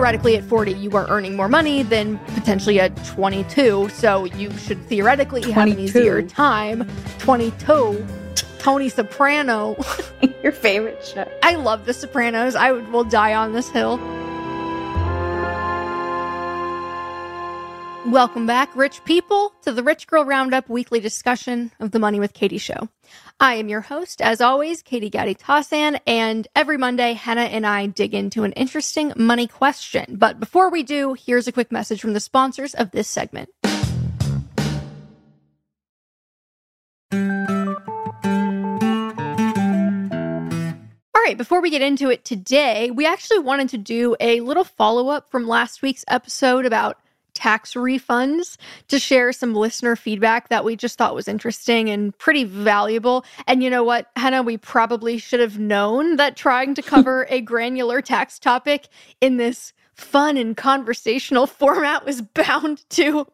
theoretically at 40 you are earning more money than potentially at 22 so you should theoretically 22. have an easier time. 22 tony soprano. Your favorite show. I love the sopranos. I will die on this hill. Welcome back, rich people, to the Rich Girl Roundup weekly discussion of the Money with Katie show. I am your host, as always, Katie Gatti Tassan, and every Monday, Henah and I dig into an interesting money question. But before we do, here's a quick message from the sponsors of this segment. All right, before we get into it today, we actually wanted to do a little follow up from last week's episode about tax refunds to share some listener feedback that we just thought was interesting and pretty valuable. And you know what, Henah, we probably should have known that trying to cover a granular tax topic in this fun and conversational format was bound to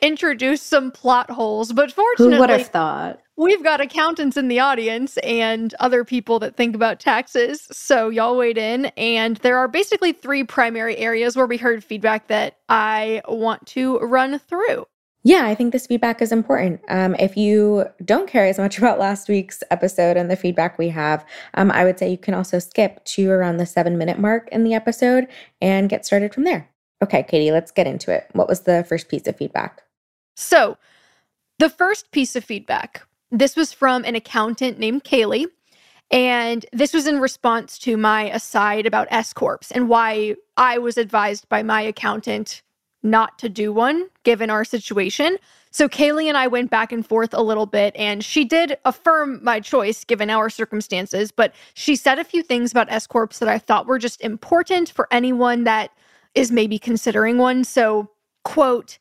introduce some plot holes. But fortunately, who would have thought? We've got accountants in the audience and other people that think about taxes. So y'all wait in. And there are basically three primary areas where we heard feedback that I want to run through. Yeah, I think this feedback is important. Um, if you don't care as much about last week's episode and the feedback we have, um, I would say you can also skip to around the seven minute mark in the episode and get started from there. Okay, Katie, let's get into it. What was the first piece of feedback? So, the first piece of feedback this was from an accountant named Kaylee. And this was in response to my aside about S Corps and why I was advised by my accountant not to do one given our situation. So Kaylee and I went back and forth a little bit, and she did affirm my choice given our circumstances. But she said a few things about S Corps that I thought were just important for anyone that is maybe considering one. So, quote,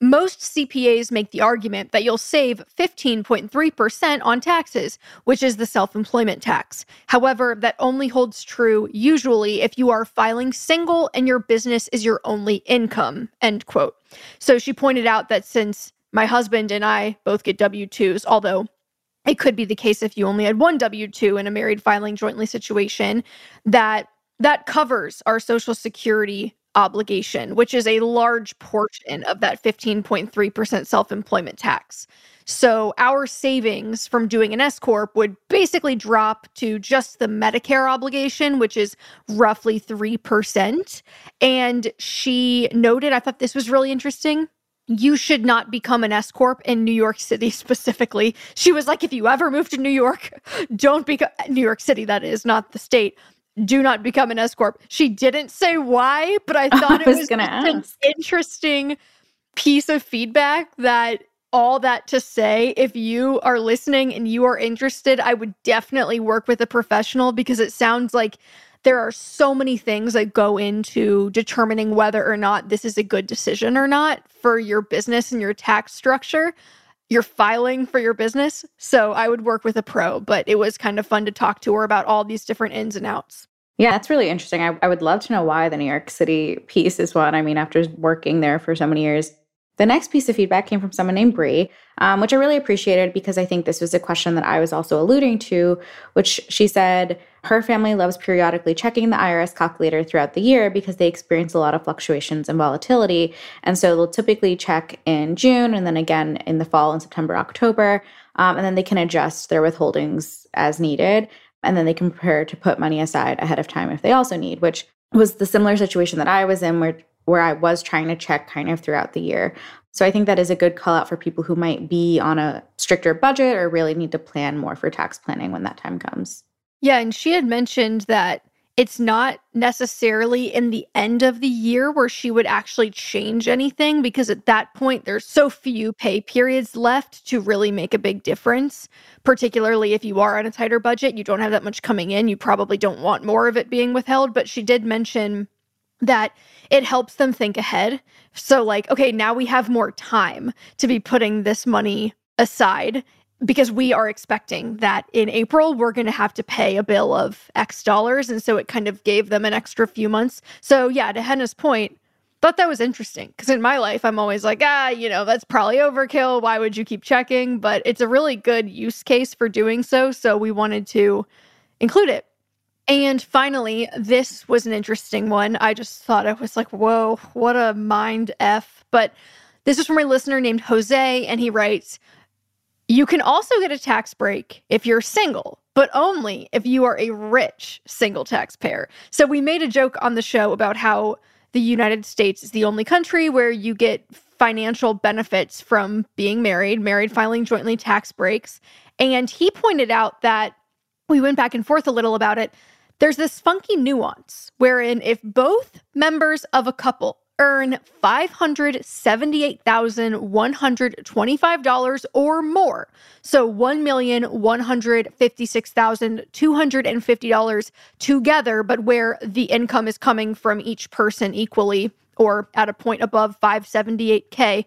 most CPAs make the argument that you'll save 15.3% on taxes, which is the self employment tax. However, that only holds true usually if you are filing single and your business is your only income. End quote. So she pointed out that since my husband and I both get W 2s, although it could be the case if you only had one W 2 in a married filing jointly situation, that that covers our Social Security obligation, which is a large portion of that 15.3% self employment tax. So our savings from doing an S Corp would basically drop to just the Medicare obligation, which is roughly 3%. And she noted, I thought this was really interesting. You should not become an S Corp in New York City specifically. She was like, if you ever move to New York, don't become New York City, that is, not the state do not become an S corp. She didn't say why, but I thought I was it was an interesting piece of feedback that all that to say if you are listening and you are interested, I would definitely work with a professional because it sounds like there are so many things that go into determining whether or not this is a good decision or not for your business and your tax structure you're filing for your business. So I would work with a pro, but it was kind of fun to talk to her about all these different ins and outs. Yeah, that's really interesting. I, I would love to know why the New York City piece is one. I mean, after working there for so many years, the next piece of feedback came from someone named Bree, um, which I really appreciated because I think this was a question that I was also alluding to, which she said her family loves periodically checking the IRS calculator throughout the year because they experience a lot of fluctuations and volatility. And so they'll typically check in June and then again in the fall in September, October, um, and then they can adjust their withholdings as needed. And then they can prepare to put money aside ahead of time if they also need, which was the similar situation that I was in where where I was trying to check kind of throughout the year. So I think that is a good call out for people who might be on a stricter budget or really need to plan more for tax planning when that time comes. Yeah, and she had mentioned that it's not necessarily in the end of the year where she would actually change anything because at that point there's so few pay periods left to really make a big difference. Particularly if you are on a tighter budget, you don't have that much coming in, you probably don't want more of it being withheld. But she did mention that it helps them think ahead. So, like, okay, now we have more time to be putting this money aside because we are expecting that in April we're going to have to pay a bill of X dollars. And so it kind of gave them an extra few months. So, yeah, to Henah's point, thought that was interesting because in my life, I'm always like, ah, you know, that's probably overkill. Why would you keep checking? But it's a really good use case for doing so. So we wanted to include it. And finally, this was an interesting one. I just thought I was like, whoa, what a mind F. But this is from a listener named Jose, and he writes, You can also get a tax break if you're single, but only if you are a rich single taxpayer. So we made a joke on the show about how the United States is the only country where you get financial benefits from being married, married filing jointly tax breaks. And he pointed out that we went back and forth a little about it. There's this funky nuance wherein if both members of a couple earn $578,125 or more, so $1,156,250 together, but where the income is coming from each person equally or at a point above 578K,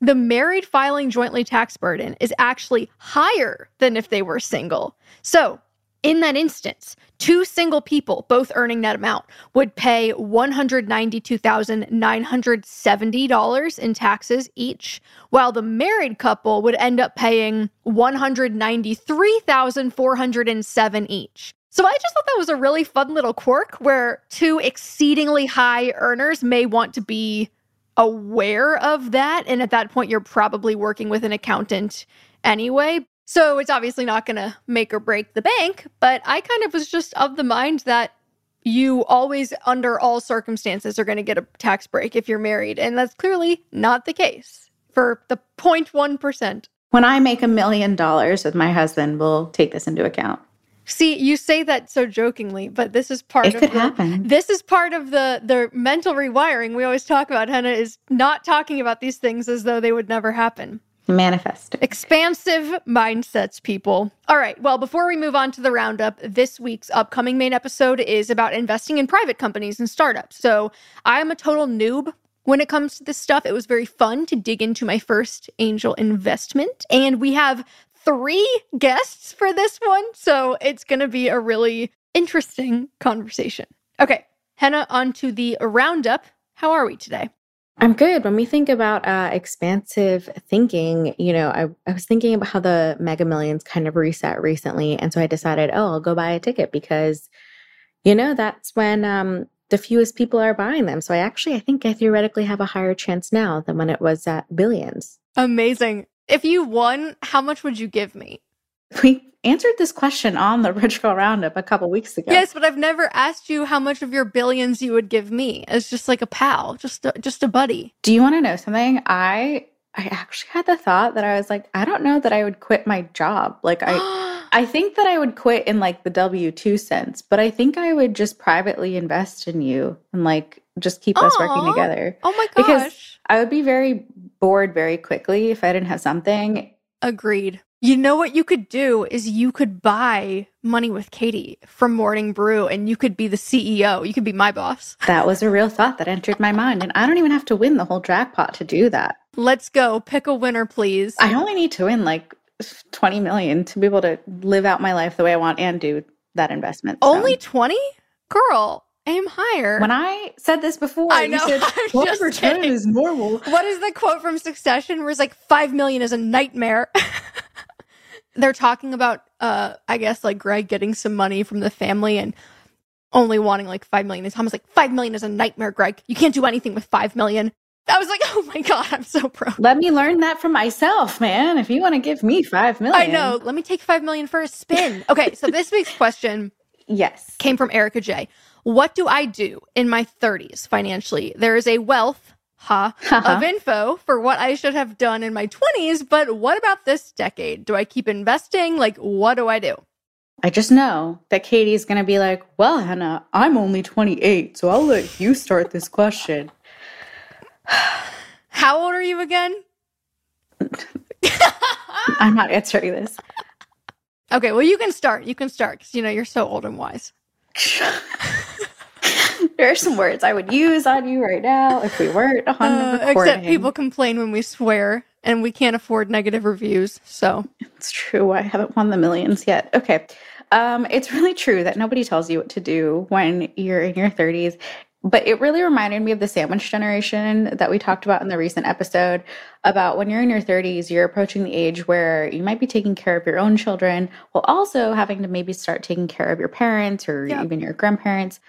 the married filing jointly tax burden is actually higher than if they were single. So, in that instance, two single people, both earning that amount, would pay $192,970 in taxes each, while the married couple would end up paying 193,407 each. So I just thought that was a really fun little quirk where two exceedingly high earners may want to be aware of that. And at that point, you're probably working with an accountant anyway. So it's obviously not going to make or break the bank, but I kind of was just of the mind that you always, under all circumstances, are going to get a tax break if you're married. And that's clearly not the case for the 0.1%. When I make a million dollars with my husband, we'll take this into account. See, you say that so jokingly, but this is part it of could the, happen. This is part of the the mental rewiring we always talk about. Henah is not talking about these things as though they would never happen. Manifest. Expansive mindsets, people. All right. Well, before we move on to the roundup, this week's upcoming main episode is about investing in private companies and startups. So I am a total noob when it comes to this stuff. It was very fun to dig into my first angel investment. And we have three guests for this one. So it's going to be a really interesting conversation. Okay. Henah, on to the roundup. How are we today? I'm good. When we think about uh, expansive thinking, you know, I, I was thinking about how the Mega Millions kind of reset recently. And so I decided, oh, I'll go buy a ticket because, you know, that's when um, the fewest people are buying them. So I actually, I think I theoretically have a higher chance now than when it was at billions. Amazing. If you won, how much would you give me? We answered this question on the Rich Girl Roundup a couple weeks ago. Yes, but I've never asked you how much of your billions you would give me as just like a pal, just a, just a buddy. Do you want to know something? I I actually had the thought that I was like, I don't know that I would quit my job. Like I I think that I would quit in like the W2 sense, but I think I would just privately invest in you and like just keep us working together. oh my Because. I would be very bored very quickly if I didn't have something. Agreed. You know what you could do is you could buy Money with Katie from Morning Brew and you could be the CEO. You could be my boss. That was a real thought that entered my mind. And I don't even have to win the whole jackpot to do that. Let's go. Pick a winner, please. I only need to win like 20 million to be able to live out my life the way I want and do that investment. So- Only 20? Girl, aim higher. when I said this before, I you know, said I'm just per kidding. is normal. What is the quote from Succession where it's like five million is a nightmare? They're talking about uh I guess like Greg getting some money from the family and only wanting like five million. And Tom's like, five million is a nightmare, Greg. You can't do anything with five million. I was like, oh my god, I'm so proud. Let me learn that for myself, man. If you want to give me five million, I know. Let me take five million for a spin. Okay, so this week's question Yes. came from Erica J. What do I do in my 30s financially? There is a wealth ha, of info for what I should have done in my 20s, but what about this decade? Do I keep investing? Like, what do I do? I just know that Katie's going to be like, well, Henah, I'm only 28, so I'll let you start this question. How old are you again? I'm not answering this. Okay, well, you can start. You can start because, you know, you're so old and wise. there are some words I would use on you right now if we weren't on Uh, the recording. except people complain when we swear and we can't afford negative reviews. So, It's true. I haven't won the millions yet. Okay. Um, it's really true that nobody tells you what to do when you're in your 30s. but it really reminded me of the sandwich generation that we talked about in the recent episode about when you're in your 30s, you're approaching the age where you might be taking care of your own children while also having to maybe start taking care of your parents or yep. even your grandparents.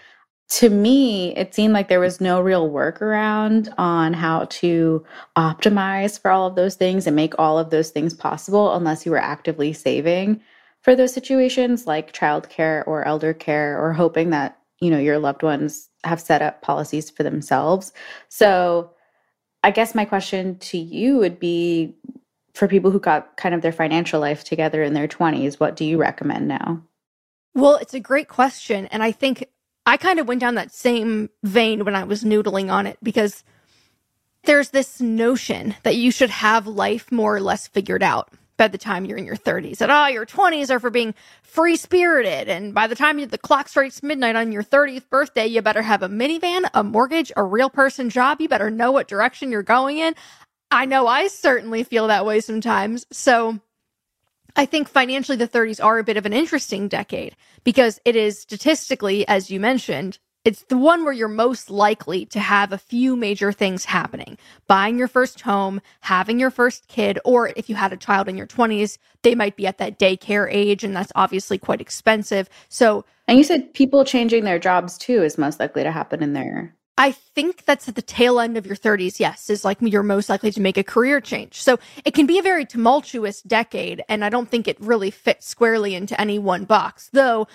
To me, it seemed like there was no real workaround on how to optimize for all of those things and make all of those things possible unless you were actively saving for those situations like childcare or elder care or hoping that you know your loved ones have set up policies for themselves. So i guess my question to you would be for people who got kind of their financial life together in their 20s what do you recommend now? Well it's a great question and i think i kind of went down that same vein when i was noodling on it because there's this notion that you should have life more or less figured out by the time you're in your 30s. That, oh, your 20s are for being free spirited. And by the time you, the clock strikes midnight on your 30th birthday, you better have a minivan, a mortgage, a real person job. You better know what direction you're going in. I know I certainly feel that way sometimes. So I think financially, the 30s are a bit of an interesting decade because it is statistically, as you mentioned, it's the one where you're most likely to have a few major things happening buying your first home, having your first kid, or if you had a child in your 20s, they might be at that daycare age, and that's obviously quite expensive. So, and you said people changing their jobs too is most likely to happen in there. I think that's at the tail end of your 30s, yes, is like you're most likely to make a career change. So it can be a very tumultuous decade, and I don't think it really fits squarely into any one box. Though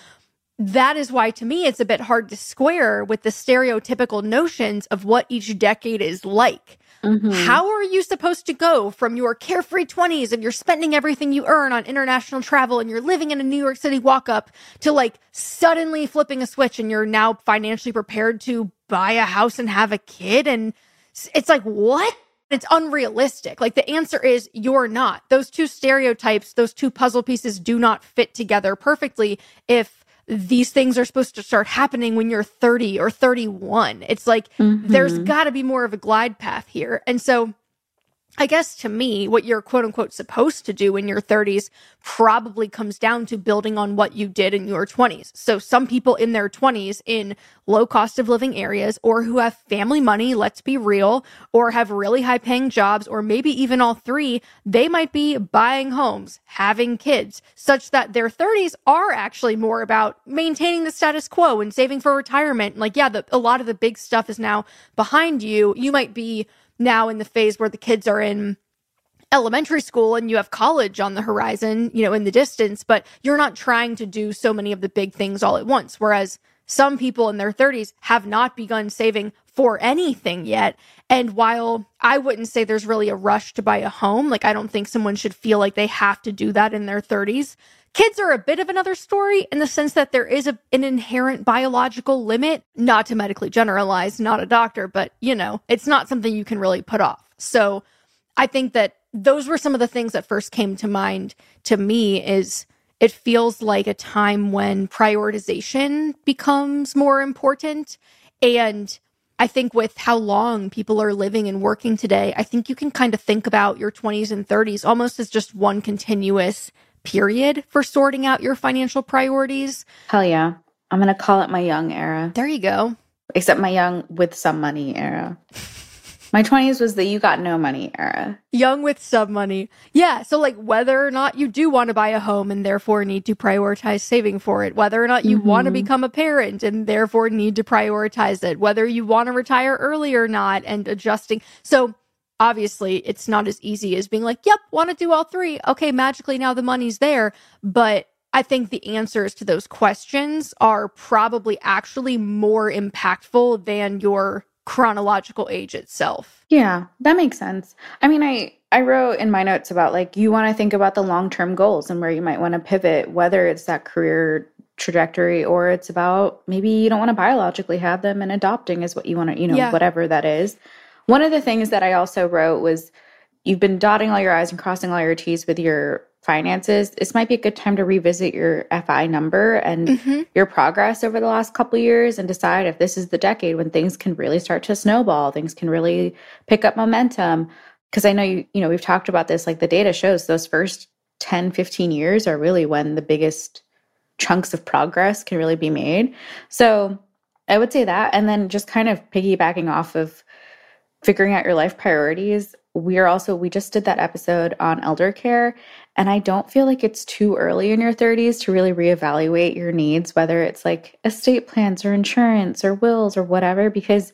that is why to me it's a bit hard to square with the stereotypical notions of what each decade is like. Mm-hmm. How are you supposed to go from your carefree 20s and you're spending everything you earn on international travel and you're living in a New York City walk up to like suddenly flipping a switch and you're now financially prepared to buy a house and have a kid? And it's like, what? It's unrealistic. Like the answer is you're not. Those two stereotypes, those two puzzle pieces do not fit together perfectly if these things are supposed to start happening when you're 30 or 31. It's like mm-hmm. there's got to be more of a glide path here. And so I guess to me, what you're quote unquote supposed to do in your 30s probably comes down to building on what you did in your 20s. So, some people in their 20s in low cost of living areas or who have family money, let's be real, or have really high paying jobs, or maybe even all three, they might be buying homes, having kids, such that their 30s are actually more about maintaining the status quo and saving for retirement. Like, yeah, the, a lot of the big stuff is now behind you. You might be now in the phase where the kids are in elementary school and you have college on the horizon, you know, in the distance, but you're not trying to do so many of the big things all at once. Whereas some people in their 30s have not begun saving for anything yet. And while I wouldn't say there's really a rush to buy a home, like I don't think someone should feel like they have to do that in their 30s. Kids are a bit of another story in the sense that there is a, an inherent biological limit, not to medically generalize, not a doctor, but you know, it's not something you can really put off. So I think that those were some of the things that first came to mind to me is it feels like a time when prioritization becomes more important and I think with how long people are living and working today, I think you can kind of think about your 20s and 30s almost as just one continuous period for sorting out your financial priorities. Hell yeah. I'm going to call it my young era. There you go. Except my young with some money era. My 20s was the you got no money era. Young with some money. Yeah. So, like, whether or not you do want to buy a home and therefore need to prioritize saving for it, whether or not you mm-hmm. want to become a parent and therefore need to prioritize it, whether you want to retire early or not, and adjusting. So, obviously it's not as easy as being like, yep, want to do all three. Okay, magically now the money's there. But I think the answers to those questions are probably actually more impactful than your chronological age itself. Yeah, that makes sense. I mean, I I wrote in my notes about like you want to think about the long-term goals and where you might want to pivot whether it's that career trajectory or it's about maybe you don't want to biologically have them and adopting is what you want to, you know, yeah. whatever that is. One of the things that I also wrote was you've been dotting all your I's and crossing all your T's with your finances. This might be a good time to revisit your FI number and mm-hmm. your progress over the last couple years and decide if this is the decade when things can really start to snowball, things can really pick up momentum. Because I know you, you know, we've talked about this, like the data shows those first 10, 15 years are really when the biggest chunks of progress can really be made. So I would say that. And then just kind of piggybacking off of figuring out your life priorities, we are also, we just did that episode on elder care. And I don't feel like it's too early in your 30s to really reevaluate your needs, whether it's like estate plans or insurance or wills or whatever, because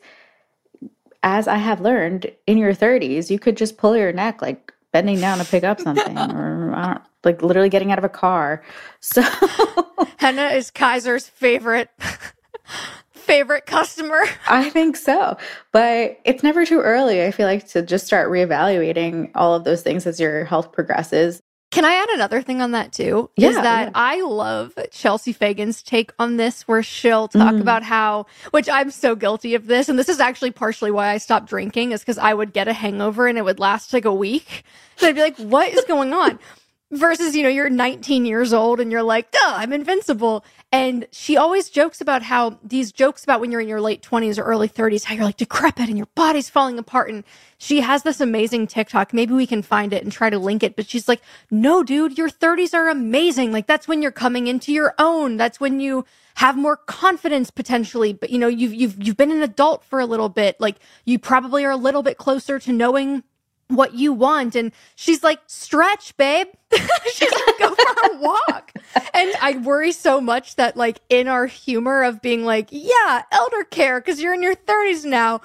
as I have learned in your 30s, you could just pull your neck like bending down to pick up something or like literally getting out of a car. So Henah is Kaiser's favorite favorite customer. I think so. But it's never too early, I feel like, to just start reevaluating all of those things as your health progresses. Can I add another thing on that too? Yeah, is that yeah. I love Chelsea Fagan's take on this, where she'll talk Mm. about how, which I'm so guilty of this, and this is actually partially why I stopped drinking, is because I would get a hangover and it would last like a week. And I'd be like, what is going on? Versus, you know, you're 19 years old and you're like, duh, I'm invincible. And she always jokes about how these jokes about when you're in your late 20s or early 30s, how you're like decrepit and your body's falling apart. And she has this amazing TikTok. Maybe we can find it and try to link it. But she's like, no, dude, your 30s are amazing. Like that's when you're coming into your own. That's when you have more confidence potentially. But you know, you've you've you've been an adult for a little bit. Like you probably are a little bit closer to knowing what you want. And she's like, stretch, babe. she's like, go for a walk. And I worry so much that, like, in our humor of being like, yeah, elder care, because you're in your 30s now.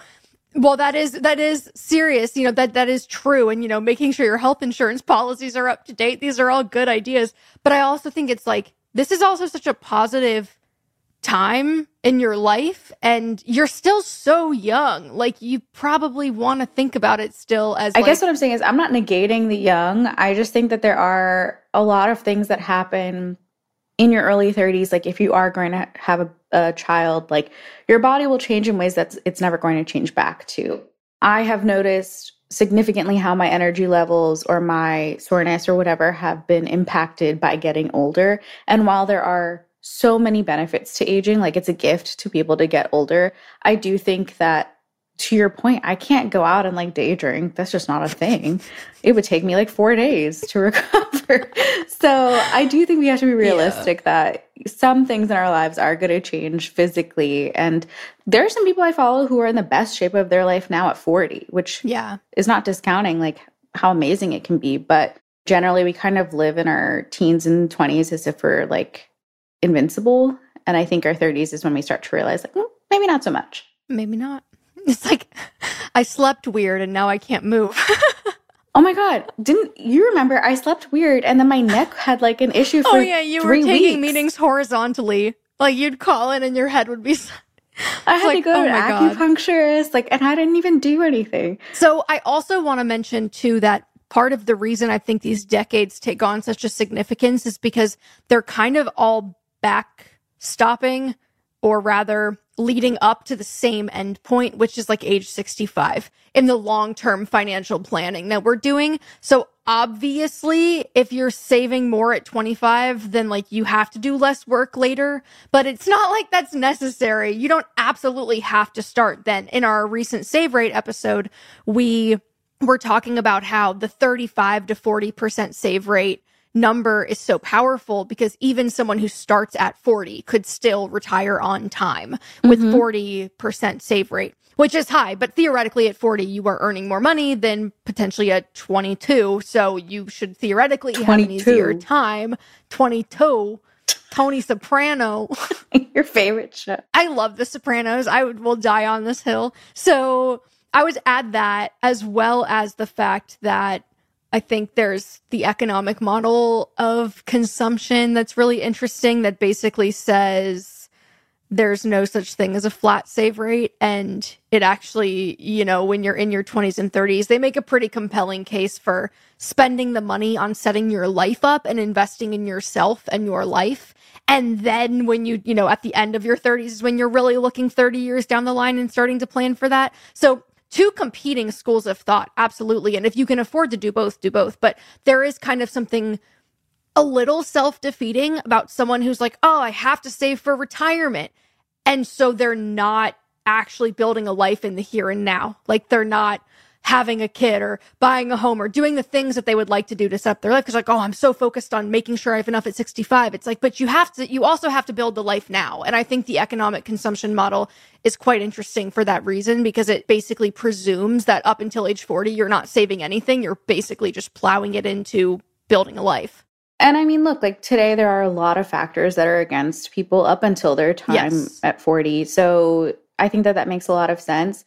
Well, that is that is serious. You know that that is true, and you know making sure your health insurance policies are up to date. These are all good ideas, but I also think it's like this is also such a positive time in your life and you're still so young like you probably want to think about it still as I like, guess what I'm saying is I'm not negating the young. I just think that there are a lot of things that happen in your early 30s. Like if you are going to have a, a child, like your body will change in ways that it's never going to change back to. I have noticed significantly how my energy levels or my soreness or whatever have been impacted by getting older. And while there are so many benefits to aging, like it's a gift to be able to get older, I do think that to your point, I can't go out and like day drink. That's just not a thing. It would take me like four days to recover. so I do think we have to be realistic that some things in our lives are going to change physically. And there are some people I follow who are in the best shape of their life now at 40, which yeah is not discounting like how amazing it can be. But generally, we kind of live in our teens and 20s as if we're like invincible. And I think our 30s is when we start to realize, like, "Mm, maybe not so much. maybe not it's like i slept weird and now i can't move Oh my god! Didn't you remember? I slept weird, and then my neck had like an issue for oh yeah you were taking weeks. meetings horizontally like you'd call in and your head would be I had like, to go oh to an acupuncturist, like, and I didn't even do anything. So I also want to mention too that part of the reason I think these decades take on such a significance is because they're kind of all back stopping or rather leading up to the same end point, which is like age 65 in the long term financial planning that we're doing. So obviously, if you're saving more at 25, then like you have to do less work later, but it's not like that's necessary. You don't absolutely have to start then. In our recent save rate episode, we were talking about how the 35 to 40% save rate number is so powerful because even someone who starts at 40 could still retire on time with Mhm. 40% save rate, which is high, but theoretically at 40 you are earning more money than potentially at 22, so you should theoretically have an easier time. 22 Tony Soprano Your favorite show. I love The Sopranos. I would will die on this hill. So I would add that as well as the fact that I think there's the economic model of consumption that's really interesting that basically says there's no such thing as a flat save rate. And it actually, you know, when you're in your 20s and 30s, they make a pretty compelling case for spending the money on setting your life up and investing in yourself and your life. And then when you, you know, at the end of your 30s is when you're really looking 30 years down the line and starting to plan for that. So, two competing schools of thought, absolutely. And if you can afford to do both, do both. But there is kind of something a little self defeating about someone who's like, oh, I have to save for retirement. And so they're not actually building a life in the here and now. Like they're not having a kid or buying a home or doing the things that they would like to do to set up their life. Cause like, oh, I'm so focused on making sure I have enough at 65. It's like, but you have to, you also have to build the life now. And I think the economic consumption model is quite interesting for that reason because it basically presumes that up until age 40, you're not saving anything. You're basically just plowing it into building a life. And I mean, look, like today, there are a lot of factors that are against people up until their time yes. at 40. So I think that that makes a lot of sense.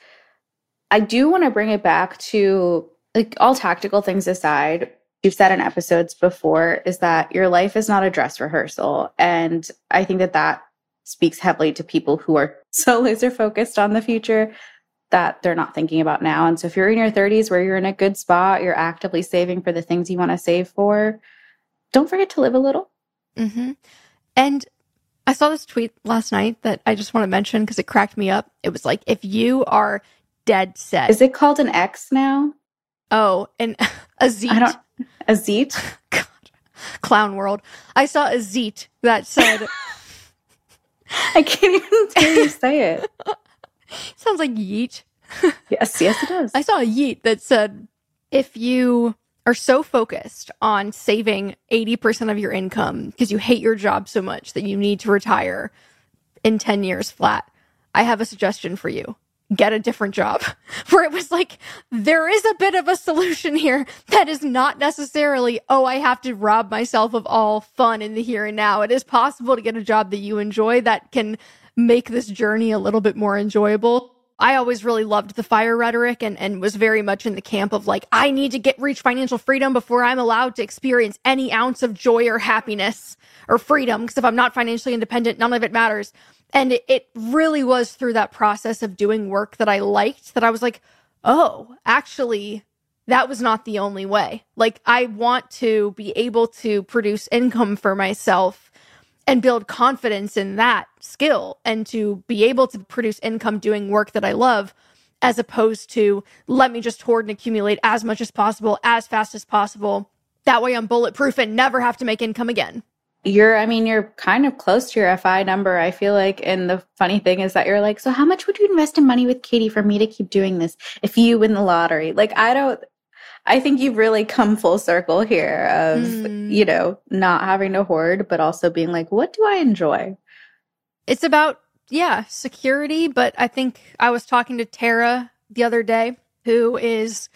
I do want to bring it back to like all tactical things aside. You've said in episodes before is that your life is not a dress rehearsal. And I think that that speaks heavily to people who are so laser focused on the future that they're not thinking about now. And so if you're in your 30s where you're in a good spot, you're actively saving for the things you want to save for, don't forget to live a little. Mm-hmm. And I saw this tweet last night that I just want to mention because it cracked me up. It was like, if you are dead set. Is it called an X now? Oh, an a zeet. I don't a zeet. God. Clown world. I saw a zeet that said I can't even hear you say it. Sounds like yeet. yes, yes it does. I saw a yeet that said if you are so focused on saving 80% of your income because you hate your job so much that you need to retire in 10 years flat, I have a suggestion for you get a different job. Where it was like, there is a bit of a solution here that is not necessarily, oh, I have to rob myself of all fun in the here and now. It is possible to get a job that you enjoy that can make this journey a little bit more enjoyable. I always really loved the fire rhetoric and, and was very much in the camp of like, I need to get reach financial freedom before I'm allowed to experience any ounce of joy or happiness or freedom. Because if I'm not financially independent, none of it matters. And it, it really was through that process of doing work that I liked that I was like, oh, actually, that was not the only way. Like, I want to be able to produce income for myself and build confidence in that skill and to be able to produce income doing work that I love, as opposed to let me just hoard and accumulate as much as possible, as fast as possible. That way I'm bulletproof and never have to make income again you're i mean you're kind of close to your fi number i feel like and the funny thing is that you're like so how much would you invest in money with katie for me to keep doing this if you win the lottery? Like i don't i think you've really come full circle here of mm. you know not having to hoard but also being like what do i enjoy? It's about yeah security but i think i was talking to tara the other day who is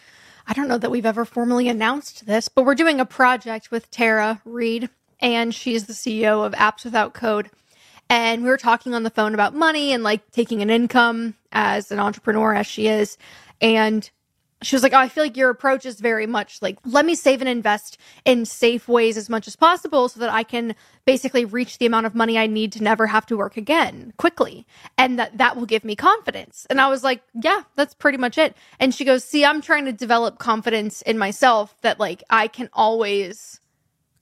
i don't know that we've ever formally announced this but we're doing a project with tara reed and she's the CEO of Apps Without Code. And we were talking on the phone about money and like taking an income as an entrepreneur, as she is. And she was like, Oh, I feel like your approach is very much like, let me save and invest in safe ways as much as possible so that I can basically reach the amount of money I need to never have to work again quickly. And that that will give me confidence. And I was like, Yeah, that's pretty much it. And she goes, See, I'm trying to develop confidence in myself that like I can always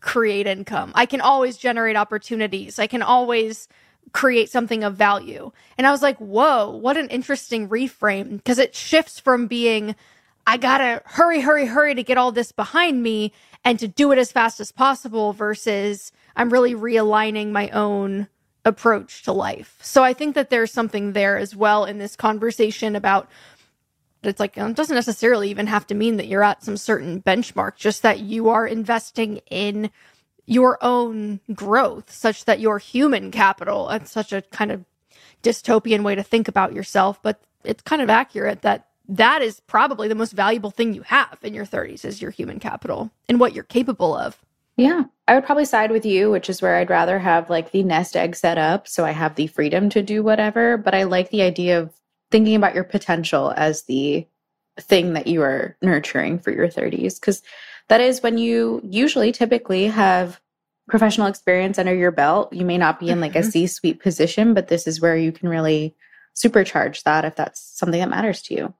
create income. I can always generate opportunities. I can always create something of value. And I was like, whoa, what an interesting reframe because it shifts from being, I gotta hurry, hurry, hurry to get all this behind me and to do it as fast as possible versus I'm really realigning my own approach to life. So I think that there's something there as well in this conversation about it's like it doesn't necessarily even have to mean that you're at some certain benchmark, just that you are investing in your own growth such that your human capital, it's such a kind of dystopian way to think about yourself, but it's kind of accurate that that is probably the most valuable thing you have in your 30s is your human capital and what you're capable of. Yeah. I would probably side with you, which is where I'd rather have like the nest egg set up so I have the freedom to do whatever, but I like the idea of thinking about your potential as the thing that you are nurturing for your 30s because that is when you usually typically have professional experience under your belt. You may not be in like a mm-hmm. c-suite position but this is where you can really supercharge that if that's something that matters to you.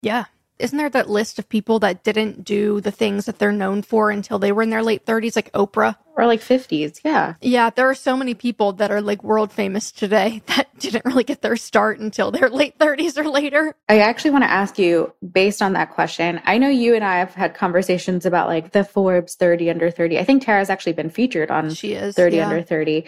Yeah isn't there that list of people that didn't do the things that they're known for until they were in their late 30s like oprah? Or like 50s yeah. Yeah there are so many people that are like world famous today that didn't really get their start until their late 30s or later. I actually want to ask you based on that question i know you and i have had conversations about like the forbes 30 under 30 i think tara's actually been featured on she is 30 yeah. under 30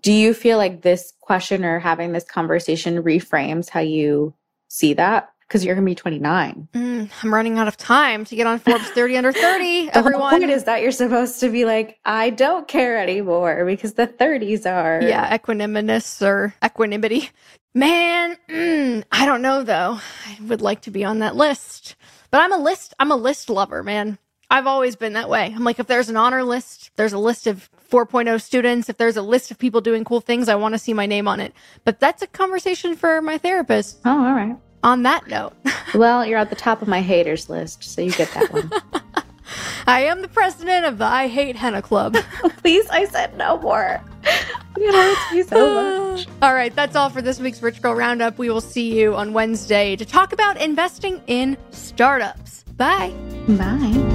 do you feel like this question or having this conversation reframes how you see that because you're going to be 29. Mm, I'm running out of time to get on Forbes 30 under 30. the everyone. whole point is that you're supposed to be like, I don't care anymore because the 30s are. Yeah, equanimous or equanimity. Man, mm, I don't know though. I would like to be on that list. But I'm a list I'm a list lover, man. I've always been that way. I'm like if there's an honor list, there's a list of 4.0 students, if there's a list of people doing cool things, I want to see my name on it. But that's a conversation for my therapist. Oh, all right on that note. well, you're at the top of my haters list, so you get that one. I am the president of the I Hate Henah Club. Please, I said no more. It hurts me so much. all right, that's all for this week's Rich Girl Roundup. We will see you on Wednesday to talk about investing in startups. Bye. Bye.